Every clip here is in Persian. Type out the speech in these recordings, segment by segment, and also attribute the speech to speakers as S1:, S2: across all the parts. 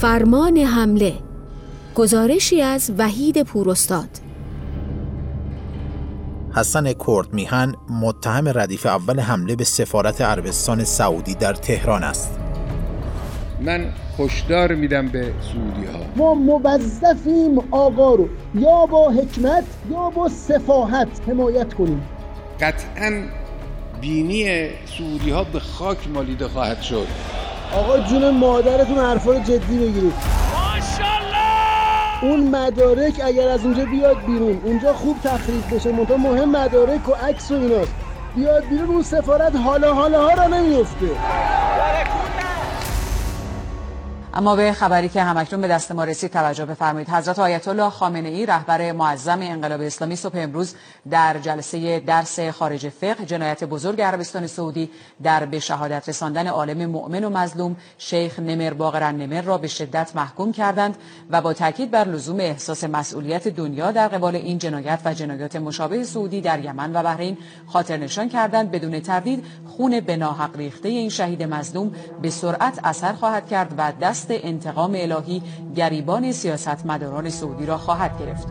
S1: فرمان حمله گزارشی از وحید پوراستاد
S2: حسن کرد میهن متهم ردیف اول حمله به سفارت عربستان سعودی در تهران است.
S3: من هشدار میدم به سعودی ها
S4: ما موظفیم آقا رو یا با حکمت یا با سفاحت حمایت کنیم.
S3: قطعا بینی سعودی ها به خاک مالیده خواهد شد.
S4: آقا جون مادرتون حرفا رو جدی بگیرید. اون مدارک اگر از اونجا بیاد بیرون اونجا خوب تخریب بشه. منتها مهم مدارک و عکس و ایناست. بیاد بیرون اون سفارت حالا حالا ها را نمیفته
S5: اما به خبری که همکنون به دست ما رسید توجه بفرمایید. حضرت آیت الله خامنه ای رهبر معظم انقلاب اسلامی صبح امروز در جلسه درس خارج فقه جنایت بزرگ عربستان سعودی در به شهادت رساندن عالم مؤمن و مظلوم شیخ نمر باقر نمر را به شدت محکوم کردند و با تاکید بر لزوم احساس مسئولیت دنیا در قبال این جنایت و جنایات مشابه سعودی در یمن و بحرین خاطر نشان کردند. بدون تردید خون به ناحق ریخته این شهید مظلوم به سرعت اثر خواهد کرد و دست انتقام الهی گریبان سیاستمداران سعودی را خواهد گرفت.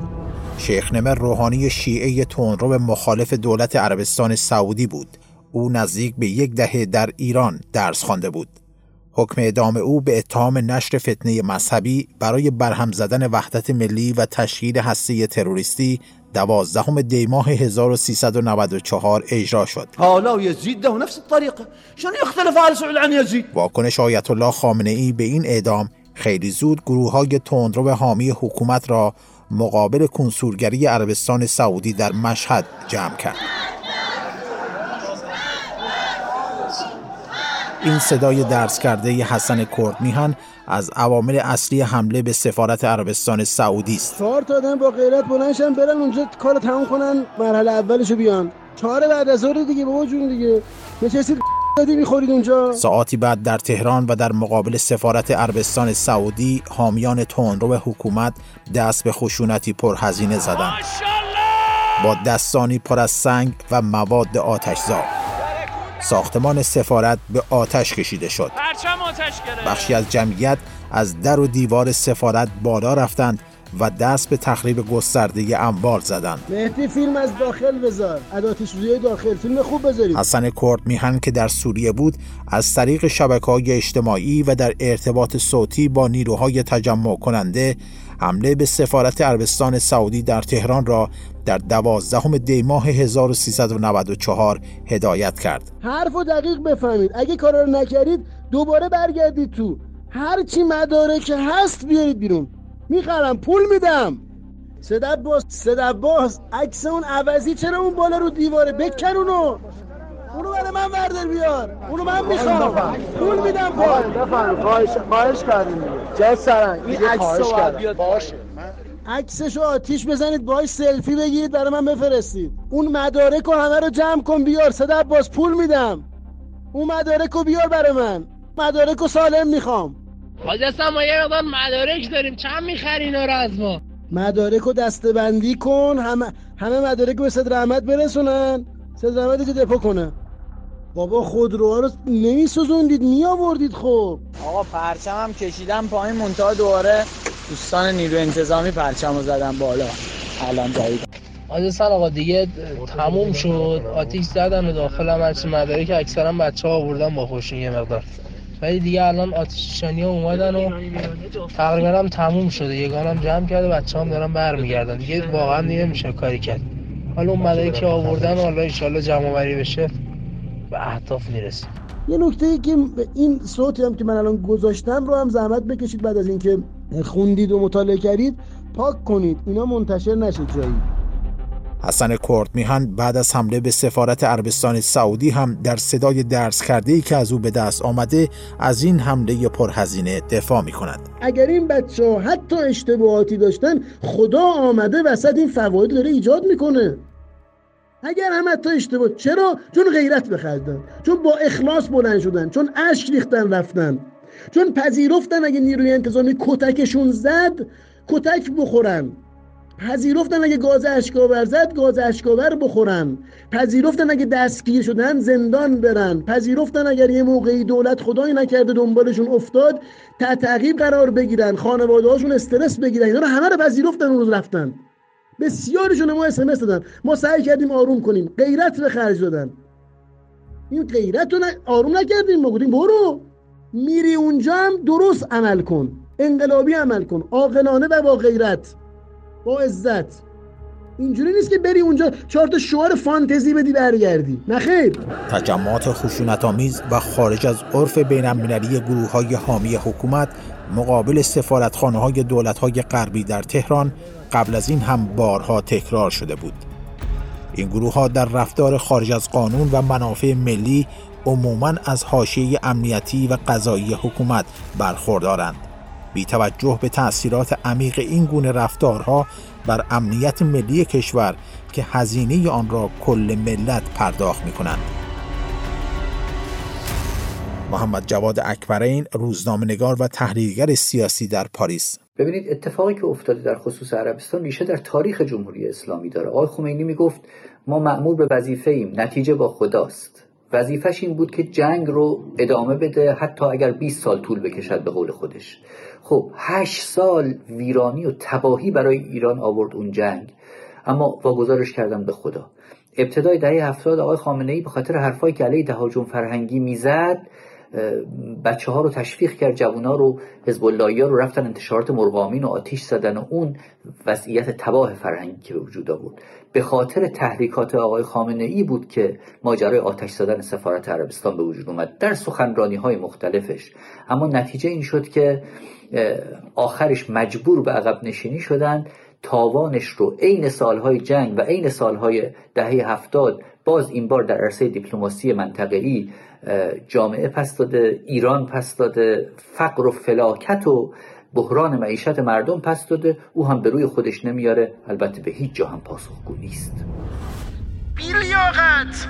S2: شیخ نمر روحانی شیعه تونرو مخالف دولت عربستان سعودی بود. او نزدیک به یک دهه در ایران درس خوانده بود. حکم اعدام او به اتهام نشر فتنه مذهبی برای برهم زدن وحدت ملی و تشکیل هسته تروریستی دوازدهم دیماه 1394 اجرا شد.
S6: حالا یزید ده نفس الطریقه شنو یختلف آل سعود عن یزید
S2: واکنش آیت الله خامنه ای به این اعدام خیلی زود گروه های تندرو حامی حکومت را مقابل کنسولگری عربستان سعودی در مشهد جمع کرد. این صدای درس کرده حسن کرد میهن از عوامل اصلی حمله به سفارت عربستان سعودی است.
S4: چهار تا آدم با غیرت بلنشن برن اونجا کار تموم کنن مرحله اولشو بیان. چهار بعد از ظهر دیگه بابا جون دیگه. نشستید دادی می‌خورید اونجا
S2: ساعتی بعد در تهران و در مقابل سفارت عربستان سعودی حامیان تندرو حکومت دست به خشونتی پرهزینه زدند با دستانی پر از سنگ و مواد آتشزا ساختمان سفارت به آتش کشیده شد. بخشی از جمعیت از در و دیوار سفارت بالا رفتند و دست به تخریب گسترده اموال زدند.
S4: مهدی فیلم از داخل بذار. اداتش روی داخل فیلم خوب بذارید.
S2: حسن کرد میهن که در سوریه بود از طریق شبکه های اجتماعی و در ارتباط صوتی با نیروهای تجمع کننده حمله به سفارت عربستان سعودی در تهران را در دوازدهم دی ماه 1394 هدایت کرد.
S4: حرف و دقیق بفهمید. اگه کارا رو نکردید دوباره برگردید تو. هر چی مدارک هست بیارید بیرون. می‌خرم پول میدم. صدب باز صدب باز. عکس اون عوضی چرا اون بالا رو دیواره بکن اونو؟ اونو برای من بردار بیار. اونو من می‌خوام. پول میدم پول.
S7: خواهش خواهش کردیم جای سرنگ این عکس رو باشه.
S4: عکسشو آتیش بزنید باش سلفی بگیرید برای من بفرستید. اون مدارک رو همه رو جمع کن بیار. صدب باز پول میدم. اون مدارک رو بیار برای من. مدارک رو سالم می‌خوام.
S8: حاج ما یه مقدار مدارک داریم. چند می‌خری اینا رو از ما؟
S4: مدارک رو دسته بندی کن. همه همه مدارک رو به صدر احمد برسونن. صدر احمد رو دپو کنه. بابا خودروها رو نمیسوزوندید میآوردید خب.
S7: آقا پرچم هم کشیدم پایین منتها دوباره دوستان نیرو انتظامی پرچم رو زدن بالا. الان جدید.
S8: حاج آقا دیگه تموم شد. آتیش زدن و داخل هم هرچی مدارک اکثرا بچه ها آوردن با خوشون یه مقدار. ولی دیگه الان آتششانی ها اومدن و تقریبا هم تموم شده. یگان هم جمع کرده بچه هم دارن برمیگردن. دیگه واقعا دیگه میشه کاری کرد. حالا اون مداری که آوردن حالا انشالله جمع وری بشه به اهداف می‌رسه
S4: یه نکته ای که این صوتی هم که من الان گذاشتم رو هم زحمت بکشید بعد از اینکه خوندید و مطالعه کردید پاک کنید. اینا منتشر نشه جایی.
S2: حسن کرد میهن بعد از حمله به سفارت عربستان سعودی هم در صدای درس کرده ای که از او به دست آمده از این حمله پرهزینه دفاع می کند
S4: اگر این بچه ها حتی اشتباهاتی داشتن خدا آمده وسط این فواید داره ایجاد می‌کنه. اگر هم حتی اشتباه چرا؟ چون غیرت بخردن چون با اخلاص بلند شدن چون اشک ریختن رفتن. چون پذیرفتن اگه نیروی انتظامی کتکشون زد کتک بخورن. پذیرفتن اگه گاز اشکاور زد گاز اشکاور بخورن. پذیرفتن اگه دستگیر شدن زندان برن. پذیرفتن اگر یه موقعی دولت خدایی نکرده دنبالشون افتاد تحت تعقیب قرار بگیرن. خانواده هاشون استرس بگیرن. اینا رو همه رو پذیرفتن روز رفتن. بسیارشون ما اسمس دادن. ما سعی کردیم آروم کنیم. غیرت به خرج دادن. این غیرت رو آروم نکردیم. ما گفتیم برو. میری اونجا هم درست عمل کن. انقلابی عمل کن. عاقلانه و با غیرت. عزت. اینجوری نیست که بری اونجا چهار تا شعار فانتزی بدی برگردی. نه خیر.
S2: تجمعات خشونت آمیز و خارج از عرف بین گروه های حامی حکومت مقابل سفارتخانه های دولت های غربی در تهران قبل از این هم بارها تکرار شده بود. این گروه ها در رفتار خارج از قانون و منافع ملی عموما از حاشیه امنیتی و قضایی حکومت برخوردارند. بی توجه به تأثیرات عمیق این گونه رفتارها بر امنیت ملی کشور که هزینه آن را کل ملت پرداخت می کنند. محمد جواد اکبرین روزنامه‌نگار و تحلیلگر سیاسی در پاریس.
S9: ببینید اتفاقی که افتاده در خصوص عربستان ریشه در تاریخ جمهوری اسلامی داره. آقای خمینی می‌گفت ما معمول به وظیفه ایم نتیجه با خداست. وظیفش این بود که جنگ رو ادامه بده حتی اگر 20 سال طول بکشد به قول خودش. خب 8 سال ویرانی و تباهی برای ایران آورد اون جنگ. اما واگذارش کردم به خدا. ابتدای دهه هفتاد آقای خامنه ای به خاطر حرفایی که علیه تهاجم فرهنگی می‌زد بچه ها رو تشویق کرد جوان ها رو حزب ها رو رفتن انتشارات مرغامین و آتیش زدن و اون وضعیت تباه فرهنگی که به وجود آورد. به خاطر تحریکات آقای خامنه ای بود که ماجرای آتش زدن سفارت عربستان به وجود اومد در سخنرانی های مختلفش. اما نتیجه این شد که آخرش مجبور به عقب نشینی شدن تاوانش رو عین سالهای جنگ و عین سالهای دهه هفتاد باز این بار در عرصه دیپلماسی منطقه‌ای جامعه پس داده ایران پس داده فقر و فلاکت و بحران معیشت مردم پس داده. او هم به روی خودش نمیاره. البته به هیچ جا هم پاسخگو نیست.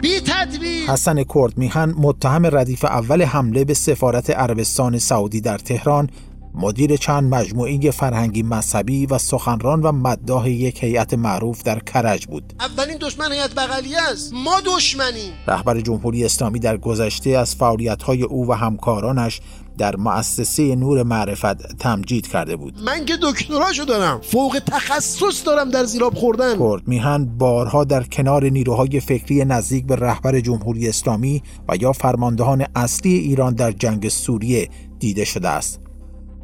S2: بی تدبیر حسن کرد میهن متهم ردیف اول حمله به سفارت عربستان سعودی در تهران مدیر چند مجموعه فرهنگی مذهبی و سخنران و مداح یک هیئت معروف در کرج بود.
S4: اولین دشمن هیئت بغلی است. ما دشمنیم.
S2: رهبر جمهوری اسلامی در گذشته از فعالیت‌های او و همکارانش در مؤسسه نور معرفت تمجید کرده بود.
S4: من که دکتراشو دارم. فوق تخصص دارم در زیراب خوردن.
S2: کرد میهن بارها در کنار نیروهای فکری نزدیک به رهبر جمهوری اسلامی و یا فرماندهان اصلی ایران در جنگ سوریه دیده شده است.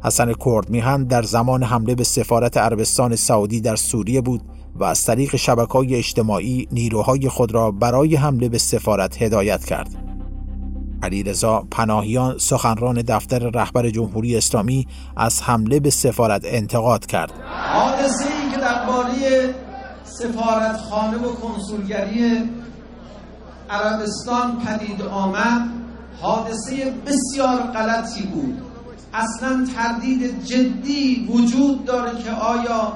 S2: حسن کرد میهن در زمان حمله به سفارت عربستان سعودی در سوریه بود و از طریق شبکه های اجتماعی نیروهای خود را برای حمله به سفارت هدایت کرد. علیرضا پناهیان سخنران دفتر رهبر جمهوری اسلامی از حمله به سفارت انتقاد کرد.
S6: حادثه ای که درباره سفارتخانه و کنسولگری عربستان پدید آمد حادثه بسیار غلطی بود اصلا تردید جدی وجود داره که آیا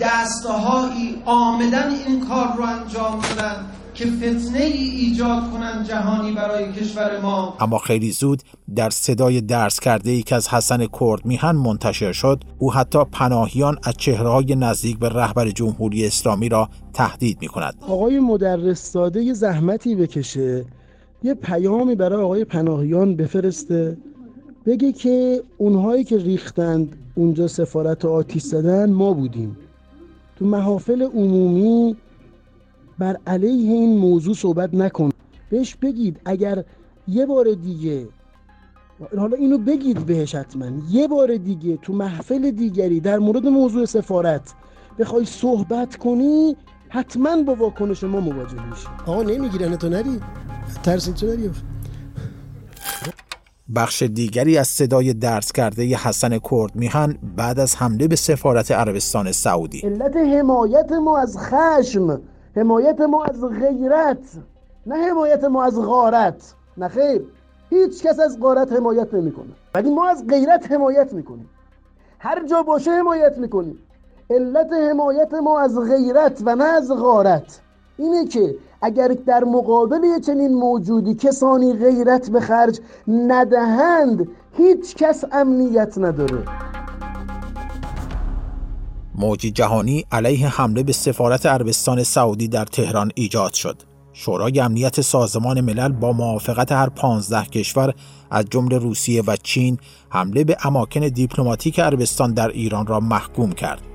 S6: دستهایی آمدن این کار رو انجام دادن که فتنه ای ایجاد کنن جهانی برای کشور ما؟
S2: اما خیلی زود در صدای درس کرده ای که از حسن کرد میهن منتشر شد او حتی پناهیان از چهرهای نزدیک به رهبر جمهوری اسلامی را تهدید می کند
S4: آقای مدرس ساده یه زحمتی بکشه یه پیامی برای آقای پناهیان بفرسته. بگه که اونهایی که ریختند اونجا سفارت آتیش زدن ما بودیم. تو محافل عمومی بر علیه این موضوع صحبت نکن. بهش بگید اگر یه بار دیگه حالا اینو بگید بهش حتما. یه بار دیگه تو محفل دیگری در مورد موضوع سفارت بخوای صحبت کنی حتما با واکنش ما مواجه میشی آقا نمی‌گیرن تو نری. ترسی تو نری.
S2: بخش دیگری از صدای درس کرده حسن کرد میهن بعد از حمله به سفارت عربستان سعودی.
S4: علت حمایت ما از خشم حمایت ما از غیرت نه حمایت ما از غارت. نه خیر هیچ کس از غارت حمایت نمی‌کنه. ولی ما از غیرت حمایت می‌کنیم. هر جا باشه حمایت می‌کنیم. علت حمایت ما از غیرت و نه از غارت. اینه که اگر در مقابل چنین موجودی کسانی غیرت به خرج ندهند هیچ کس امنیت نداره
S2: موج جهانی علیه حمله به سفارت عربستان سعودی در تهران ایجاد شد. شورای امنیت سازمان ملل با موافقت هر 15 کشور از جمله روسیه و چین حمله به اماکن دیپلماتیک عربستان در ایران را محکوم کرد.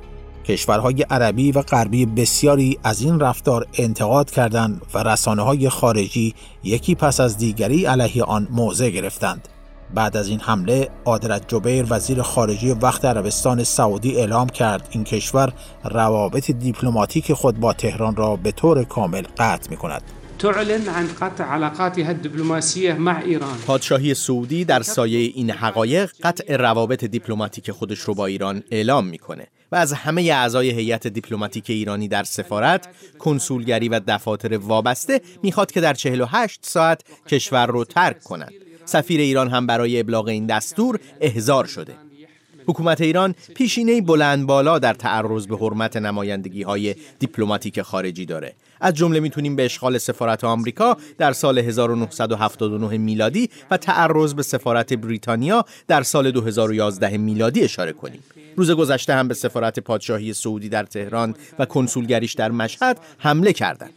S2: کشورهای عربی و غربی بسیاری از این رفتار انتقاد کردند و رسانه های خارجی یکی پس از دیگری علیه آن موضع گرفتند. بعد از این حمله آدرت جبیر وزیر خارجه وقت عربستان سعودی اعلام کرد این کشور روابط دیپلماتیک خود با تهران را به طور کامل قطع می کند.
S10: تعلن عن قطع علاقاتها الدبلوماسیه مع ایران
S11: پادشاهی سعودی در سایه این حقایق قطع روابط دیپلماتیک خودش رو با ایران اعلام می‌کنه و از همه اعضای هیئت دیپلماتیک ایرانی در سفارت، کنسولگری و دفاتر وابسته می‌خواد که در 48 ساعت کشور رو ترک کنند. سفیر ایران هم برای ابلاغ این دستور احضار شده. حکومت ایران پیشینه بلند بالا در تعرض به حرمت نمایندگی های دیپلماتیک خارجی داره. از جمله می‌تونیم به اشغال سفارت آمریکا در سال 1979 میلادی و تعرض به سفارت بریتانیا در سال 2011 میلادی اشاره کنیم. روز گذشته هم به سفارت پادشاهی سعودی در تهران و کنسولگریش در مشهد حمله کردند.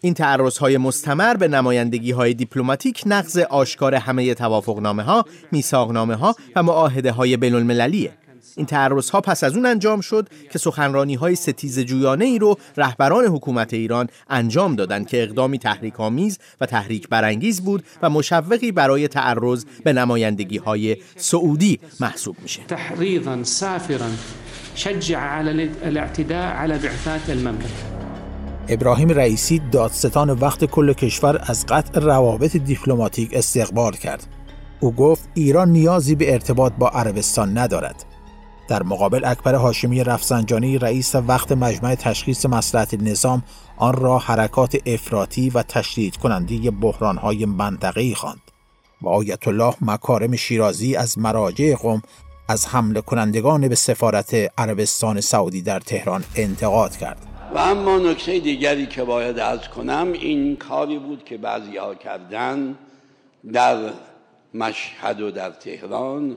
S11: این تعرض های مستمر به نمایندگی های دیپلماتیک نقض آشکار همه توافقنامه ها، میثاقنامه ها و معاهده های بین المللیه. این تعرض ها پس از اون انجام شد که سخنرانی های ستیز جویانه ای رو رهبران حکومت ایران انجام دادند که اقدامی تحریک آمیز و تحریک برانگیز بود و مشوقی برای تعرض به نمایندگی های سعودی محسوب میشه.
S10: تحریضا سافرا شجع على الاعتداء على بعثات المملكه
S2: ابراهیم رئیسی دادستان وقت کل کشور از قطع روابط دیپلماتیک استقبال کرد. او گفت ایران نیازی به ارتباط با عربستان ندارد. در مقابل اکبر هاشمی رفسنجانی رئیس وقت مجمع تشخیص مسلحت نظام آن را حرکات افراطی و تشدید کننده بحرانهای منطقه‌ای خواند. و آیت الله مکارم شیرازی از مراجع قوم از حمله کنندگان به سفارت عربستان سعودی در تهران انتقاد کرد.
S12: و اما نکته دیگری که باید از کنم این کاری بود که بعضی ها کردن در مشهد و در تهران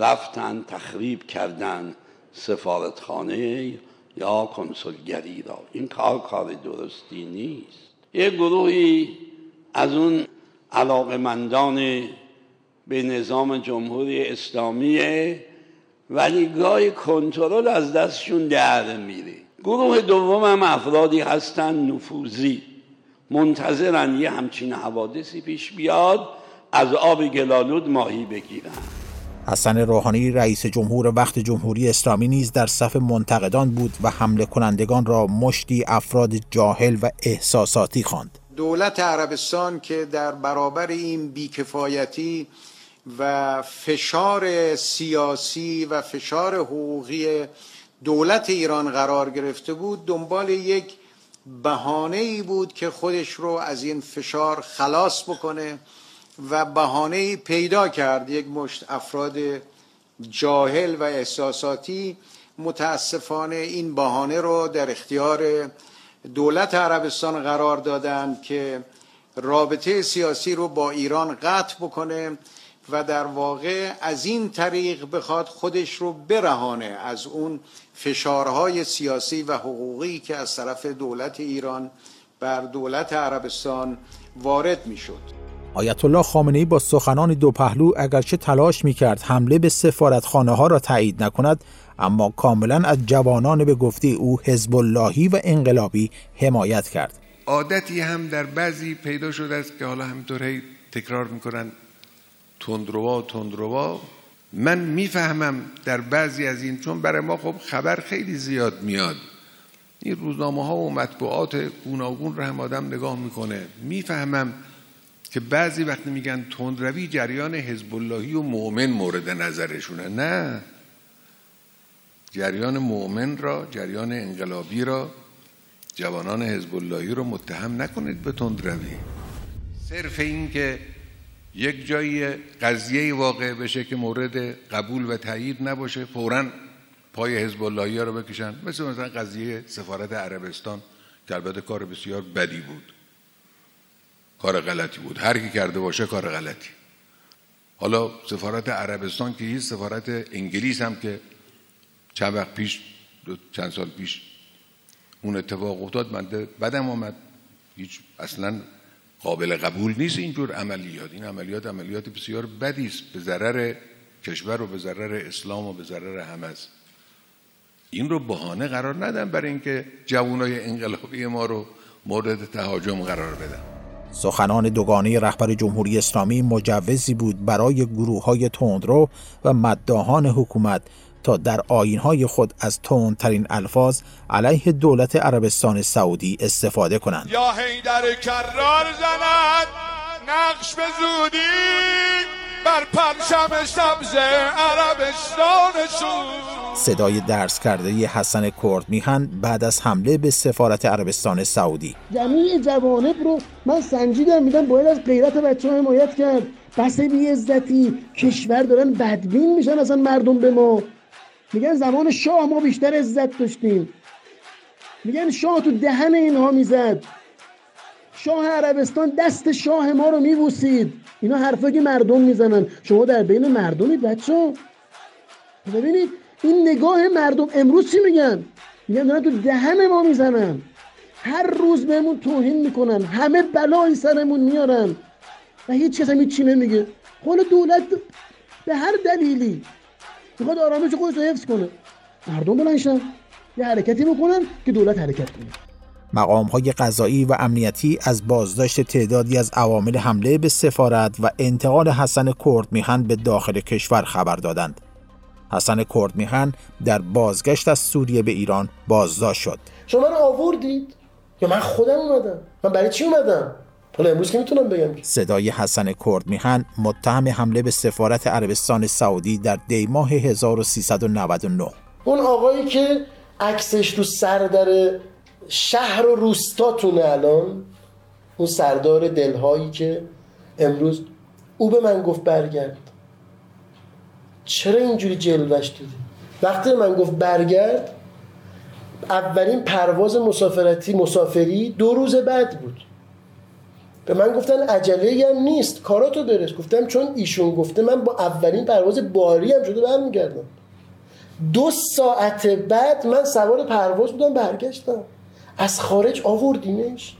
S12: رفتن تخریب کردن سفارتخانه یا کنسولگری را. این کار کار درستی نیست. یک گروهی از اون علاقمندان به نظام جمهوری اسلامیه ولی گاهی کنترل از دستشون در میره. گروه دوم هم افرادی هستند نفوذی. منتظرن یه همچین حوادثی پیش بیاد از آب گلالود ماهی بگیرن.
S2: حسن روحانی رئیس جمهور وقت جمهوری اسلامی نیز در صف منتقدان بود و حمله کنندگان را مشتی افراد جاهل و احساساتی خواند.
S13: دولت عربستان که در برابر این بیکفایتی و فشار سیاسی و فشار حقوقی دولت ایران قرار گرفته بود دنبال یک بهانه ای بود که خودش رو از این فشار خلاص بکنه و بهانه پیدا کرد یک مشت افراد جاهل و احساساتی متاسفانه این بهانه رو در اختیار دولت عربستان قرار دادند که رابطه سیاسی رو با ایران قطع بکنه و در واقع از این طریق بخواد خودش رو برهانه از اون فشارهای سیاسی و حقوقی که از طرف دولت ایران بر دولت عربستان وارد می شد.
S2: آیت الله خامنه ای با سخنان دو پهلو اگرچه تلاش می کرد حمله به سفارتخانه ها را تایید نکند اما کاملا از جوانان به گفته او حزب اللهی و انقلابی حمایت کرد.
S3: عادتی هم در بعضی پیدا شده است که حالا همینطور تکرار می‌کنن. تندروا تندروا. من می‌فهمم در بعضی از این چون برای ما خب خبر خیلی زیاد میاد. این روزنامه ها و مطبوعات گوناگون رو هم آدم نگاه می‌کنه. می‌فهمم که بعضی وقتی میگن تندروی جریان حزب اللهی و مؤمن مورد نظرشونه. نه. جریان مؤمن را جریان انقلابی را جوانان حزب اللهی رو متهم نکنید به تندروی. صرف این که یک جایی قضیه واقع بشه که مورد قبول و تایید نباشه فورا پای حزب اللهی رو بکشن. مثل مثلا قضیه سفارت عربستان که البته کار بسیار بدی بود. کار غلطی بود. هر کی کرده باشه کار غلطی. حالا سفارت عربستان که هیچ سفارت انگلیس هم که چند وقت پیش چند سال پیش اون اتفاق افتاد من بدم آمد. هیچ اصلا قابل قبول نیست اینجور عملیات. این عملیات عملیات بسیار بدی است. به ضرر کشور و به ضرر اسلام و به ضرر همه این رو بهانه قرار ندن برای اینکه جوانای انقلابی ما رو مورد تهاجم قرار بدن
S2: سخنان دوگانه رهبر جمهوری اسلامی مجوزی بود برای گروه های تندرو و مداهان حکومت تا در آینهای خود از تندترین الفاظ علیه دولت عربستان سعودی استفاده کنند.
S14: یا حیدر کرار زند نقش به زودی بر پرچم سبز عربستانشون
S2: صدای درس کرده حسن کرد میهن بعد از حمله به سفارت عربستان سعودی.
S15: جمیع جوانب رو من سنجیدم میدم باید از غیرت بچه ها حمایت کرد. بس عزتی کشور دارن بدبین میشن اصلا مردم به ما. میگن زمان شاه ما بیشتر عزت داشتیم. میگن شاه تو دهن اینها می‌زد. شاه عربستان دست شاه ما رو میبوسید. اینا حرفایی مردم می‌زنن. شما در بین مردمید بچه ببینید این نگاه مردم امروز چی میگن؟ میگن دارن تو دهن ما می‌زنن. هر روز بهمون توهین می‌کنن. همه بلایی سرمون میارن. و هیچ کس هم هیچی نمیگه. خود دولت به هر دلیلی می‌خواد آرامش خودش رو حفظ کنه. مردم بلنشن یه حرکتی بکنن که دولت حرکت کنه.
S2: مقام های قضایی و امنیتی از بازداشت تعدادی از عوامل حمله به سفارت و انتقال حسن کرد میهن به داخل کشور خبر دادند. حسن کرد میهن در بازگشت از سوریه به ایران بازداشت شد.
S15: شما رو آوردید یا من خودم اومدم؟ من برای چی اومدم؟ حالا امروز که می‌تونم بگم
S2: صدای حسن کرد میهن متهم حمله به سفارت عربستان سعودی در دیماه 1399
S15: اون آقایی که عکسش تو سر در شهر و روستاتونه الان اون سردار دلهایی که امروز او به من گفت برگرد چرا اینجوری جلوش دادی؟ وقتی من گفت برگرد اولین پرواز مسافرتی مسافری دو روز بعد بود. به من گفتن عجله هم نیست کاراتو برس گفتم چون ایشون گفته من با اولین پرواز باری هم شده برمیگردم. دو ساعت بعد من سوار پرواز بودم برگشتم. از خارج آوردیمش.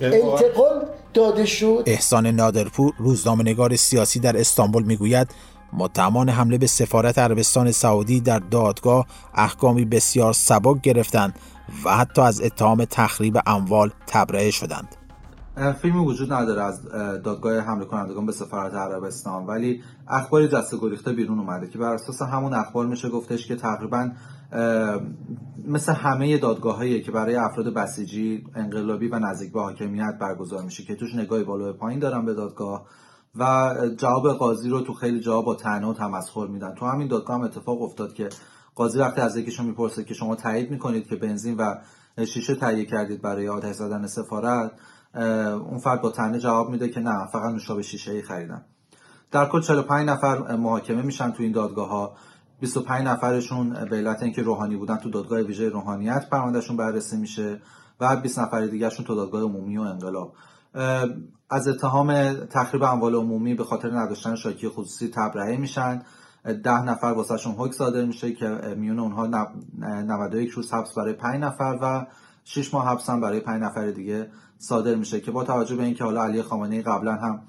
S15: انتقال داده شد.
S2: احسان نادرپور روزنامه‌نگار سیاسی در استانبول می‌گوید متهمان حمله به سفارت عربستان سعودی در دادگاه احکامی بسیار سبک گرفتند و حتی از اتهام تخریب اموال تبرئه شدند.
S16: فیلمی وجود نداره از دادگاه حمله کنندگان به سفارت عربستان ولی اخباری دست گریخته بیرون اومده که بر اساس همون اخبار میشه گفتش که تقریبا مثل همه دادگاه هایی که برای افراد بسیجی انقلابی و نزدیک به حاکمیت برگزار میشه که توش نگاهی بالا پایین دارن به دادگاه. و جواب قاضی رو تو خیلی جواب با تنه و تمسخر میدن. تو همین دادگاه هم اتفاق افتاد که قاضی وقتی از یکیشون می‌پرسه که شما تایید می‌کنید که بنزین و شیشه تهیه کردید برای آتش زدن سفارت اون فرد با تنه جواب میده که نه فقط نوشابه شیشه ای خریدم. در کل 45 نفر محاکمه میشن تو این دادگاه ها 25 نفرشون به علت اینکه روحانی بودن تو دادگاه ویژه روحانیت پروندهشون بررسی میشه و 20 نفر دیگهشون تو دادگاه عمومی و انقلاب. از اتهام تخریب اموال عمومی به خاطر نداشتن شاکی خصوصی تبرئه میشن. ده نفر واسهشون حکم صادر میشه که میون اونها 91 روز حبس برای 5 نفر و 6 ماه حبس هم برای 5 نفر دیگه صادر میشه که با توجه به اینکه حالا علی خامنه‌ای قبلا هم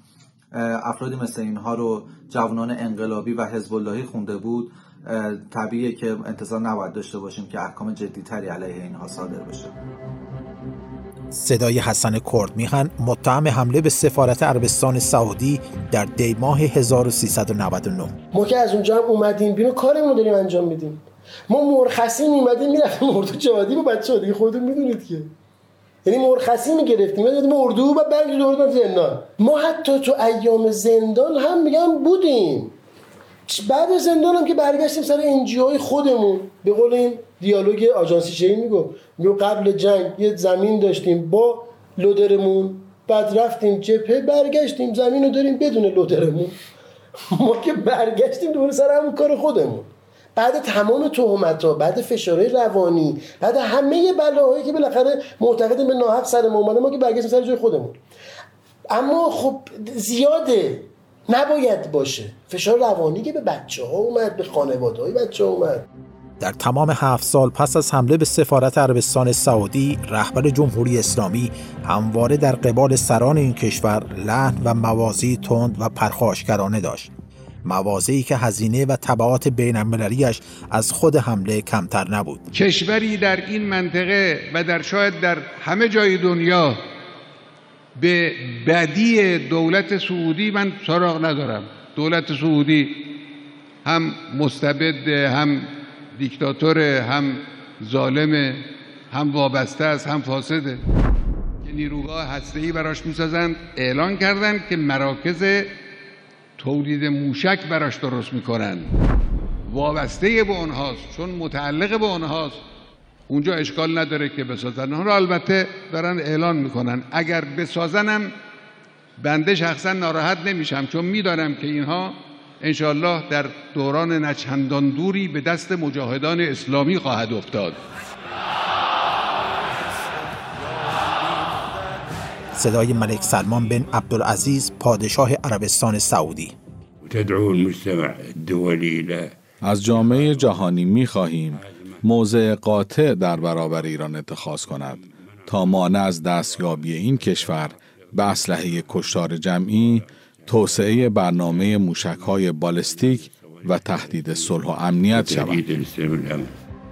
S16: افرادی مثل اینها رو جوانان انقلابی و حزب اللهی خونده بود طبیعیه که انتظار نباید داشته باشیم که احکام جدیتری علیه اینها صادر بشه.
S2: صدای حسن کرد میهن متهم حمله به سفارت عربستان سعودی در دی ماه 1399
S15: ما که از اونجا هم اومدیم بیرون کارمون داریم انجام میدیم. ما مرخصی میمدیم می‌رفتیم اردو جهادی با بچه دیگه خودتون می‌دونید که. یعنی مرخصی می‌گرفتیم یعنی اردو و بعد دوردن زندان. ما حتی تو ایام زندان هم میگم بودیم. بعد زندان هم که برگشتیم سر انجی های خودمون به قول این دیالوگ آژانسی شهی میگو میگو قبل جنگ یه زمین داشتیم با لودرمون بعد رفتیم جبهه برگشتیم زمین رو داریم بدون لودرمون. ما که برگشتیم دوباره سر همون کار خودمون. بعد تمام تهمت ها بعد فشارهای روانی بعد همه بلاهایی که بالاخره معتقد به ناحق سر ما اومده ما که برگشتیم سر جای خودمون. اما خب زیاده. نباید باشه. فشار روانی که به بچه ها اومد به خانواده های بچه ها اومد.
S2: در تمام هفت سال پس از حمله به سفارت عربستان سعودی رهبر جمهوری اسلامی همواره در قبال سران این کشور لحن و موازی تند و پرخاشگرانه داشت. موازی که هزینه و طبعات بین المللیش از خود حمله کمتر نبود.
S3: کشوری در این منطقه و در شاید در همه جای دنیا به بدی دولت سعودی من سراغ ندارم. دولت سعودی هم مستبد هم دیکتاتور هم ظالم هم وابسته است هم فاسده که نیروگاه هسته‌ای براش می‌سازند. اعلان کردند که مراکز تولید موشک براش درست می‌کنن وابسته به اونهاست چون متعلق به اونهاست اونجا اشکال نداره که بسازن. اون رو البته دارن اعلان می‌کنن. اگر بسازنم بنده شخصا ناراحت نمیشم چون می‌دانم که اینها انشالله در دوران نچندان دوری به دست مجاهدان اسلامی خواهد افتاد.
S2: صدای ملک سلمان بن عبدالعزیز پادشاه عربستان سعودی.
S17: تدعو المجتمع الدولي
S18: از جامعه جهانی می خواهیم موضع قاطع در برابر ایران اتخاذ کند تا مانع از دستیابی این کشور به اسلحه کشتار جمعی توسعه برنامه موشکهای بالستیک و تهدید صلح و امنیت شود.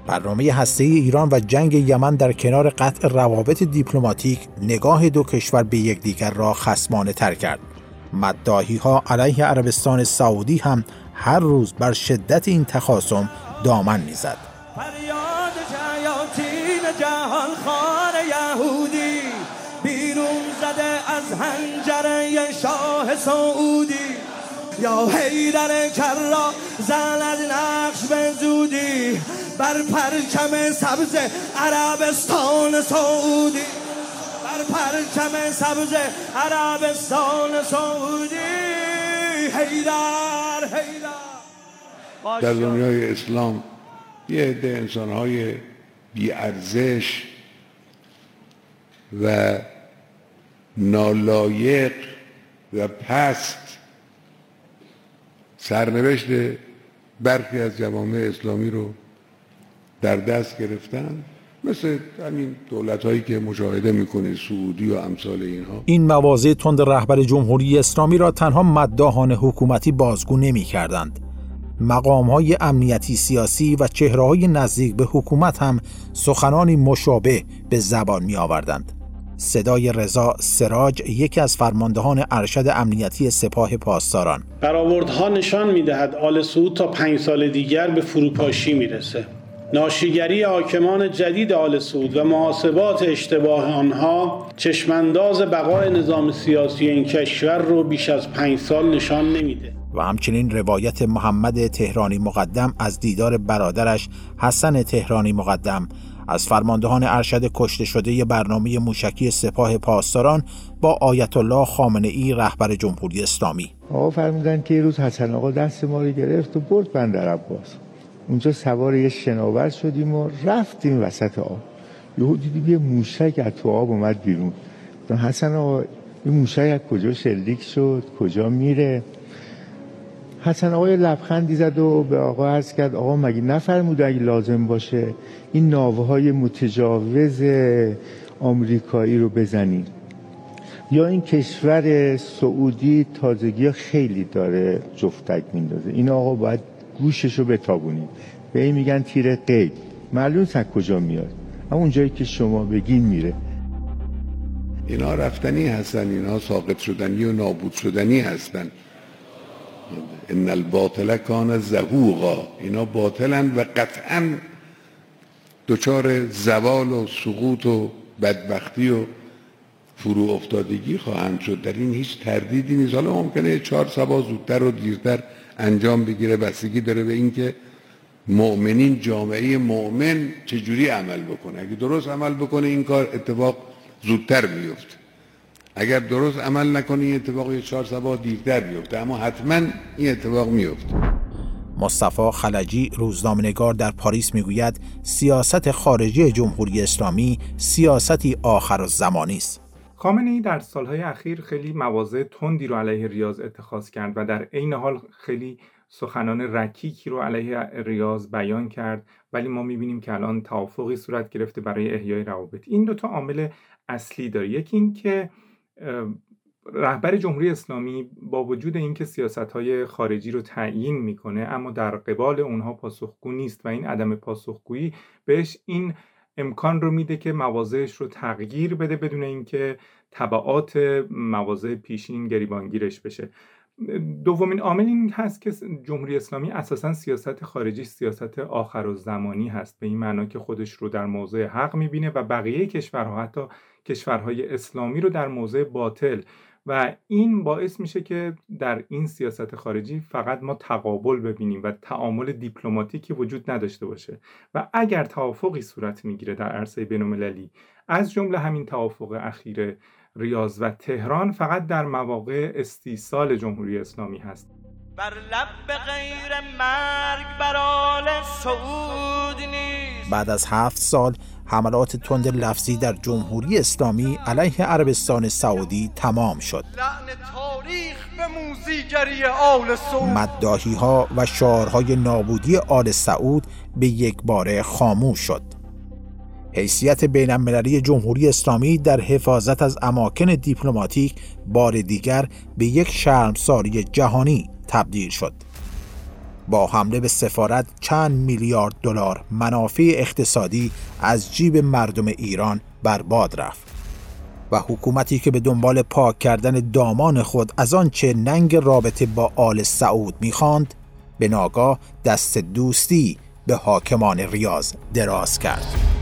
S2: برنامه هسته ایران و جنگ یمن در کنار قطع روابط دیپلماتیک نگاه دو کشور به یکدیگر را خسمانه تر کرد. مداهی ها علیه عربستان سعودی هم هر روز بر شدت این تخاصم دامن می‌زد. خان یهودی بیرون زده از هنجره شاه سعودی. یا حیدر کرا زن از نقش به زودی بر پرچم سبز عربستان سعودی. بر پرچم سبز عربستان سعودی. حیدر حیدر.
S3: در دنیای اسلام یه عده انسانهای بیارزش و نالایق و پست سرنوشت برخی از جوامع اسلامی رو در دست گرفتن مثل همین دولت هایی که مشاهده می‌کنه سعودی و امثال اینها.
S2: این مواضع تند رهبر جمهوری اسلامی را تنها مداهان حکومتی بازگو نمی کردند مقام های امنیتی سیاسی و چهره های نزدیک به حکومت هم سخنانی مشابه به زبان می آوردند صدای رضا سراج یکی از فرماندهان ارشد امنیتی سپاه پاسداران.
S19: برآوردها نشان می‌دهد آل سعود تا پنج سال دیگر به فروپاشی می‌رسه. ناشیگری حاکمان جدید آل سعود و محاسبات اشتباه آنها چشمانداز بقای نظام سیاسی این کشور رو بیش از پنج سال نشان نمیده.
S2: و همچنین روایت محمد تهرانی مقدم از دیدار برادرش حسن تهرانی مقدم از فرماندهان ارشد کشته شده برنامه موشکی سپاه پاسداران با آیت الله خامنه ای رهبر جمهوری اسلامی.
S20: آقا فرمودن که یه روز حسن آقا دست ما رو گرفت و برد بندر عباس. اونجا سوار یه شناور شدیم و رفتیم وسط آب. یهو دیدیم یه موشک از تو آب اومد بیرون. حسن آقا این موشک از کجا شلیک شد؟ کجا میره؟ حسن آقای لبخندی زد و به آقا عرض کرد آقا مگه نفرموده اگه لازم باشه این ناوه های متجاوز آمریکایی رو بزنیم یا این کشور سعودی تازگی خیلی داره جفتک میندازه. این آقا باید گوشش رو بتابونیم به این میگن تیر قید. معلوم از کجا میاد. همون جایی که شما بگین میره.
S3: اینا رفتنی هستن اینا ساقط شدنی و نابود شدنی هستن. ان الباطل کان زهوقا. اینا باطلن و قطعا دچار زوال و سقوط و بدبختی و فرو افتادگی خواهند شد. در این هیچ تردیدی نیست. حالا ممکنه چهار سبا زودتر و دیرتر انجام بگیره. بستگی داره به اینکه مؤمنین جامعه مؤمن چجوری عمل بکنه. اگه درست عمل بکنه این کار اتفاق زودتر میفته اگر درست عمل نکنه این اتفاق یه چهار سبا دیرتر بیفته. اما حتما این اتفاق میفته.
S2: مصطفی خلجی روزنامه‌نگار در پاریس می‌گوید سیاست خارجی جمهوری اسلامی سیاستی آخر و زمانی است.
S21: خامنه ای در سالهای اخیر خیلی مواضع تندی رو علیه ریاض اتخاذ کرد و در عین حال خیلی سخنان رکیکی رو علیه ریاض بیان کرد. ولی ما می‌بینیم که الان توافقی صورت گرفته برای احیای روابط. این دوتا عامل اصلی داره. یکی این که رهبر جمهوری اسلامی با وجود اینکه سیاست های خارجی رو تعیین می‌کنه اما در قبال اونها پاسخگو نیست و این عدم پاسخگویی بهش این امکان رو میده که مواضعش رو تغییر بده بدون اینکه تبعات مواضع پیشین گریبانگیرش بشه. دومین عامل این هست که جمهوری اسلامی اساسا سیاست خارجی سیاست آخر و زمانی هست. به این معنا که خودش رو در موضع حق می‌بینه و بقیه کشورها حتی کشورهای اسلامی رو در موضع باطل. و این باعث میشه که در این سیاست خارجی فقط ما تقابل ببینیم و تعامل دیپلماتیکی وجود نداشته باشه. و اگر توافقی صورت می‌گیره در عرصه بینالمللی از جمله همین توافق اخیر ریاض و تهران فقط در مواقع استیصال جمهوری اسلامی هست. بر لب غیر مرگ
S2: بر سعود نیست. بعد از هفت سال حملات تند لفظی در جمهوری اسلامی علیه عربستان سعودی تمام شد. مداهی ها و شعارهای نابودی آل سعود به یک باره خاموش شد. حیثیت بین المللی جمهوری اسلامی در حفاظت از اماکن دیپلماتیک بار دیگر به یک شرمساری جهانی تبدیل شد. با حمله به سفارت چند میلیارد دلار منافع اقتصادی از جیب مردم ایران برباد رفت و حکومتی که به دنبال پاک کردن دامان خود از آنچه ننگ رابطه با آل سعود می‌خواند به ناگاه دست دوستی به حاکمان ریاض دراز کرد.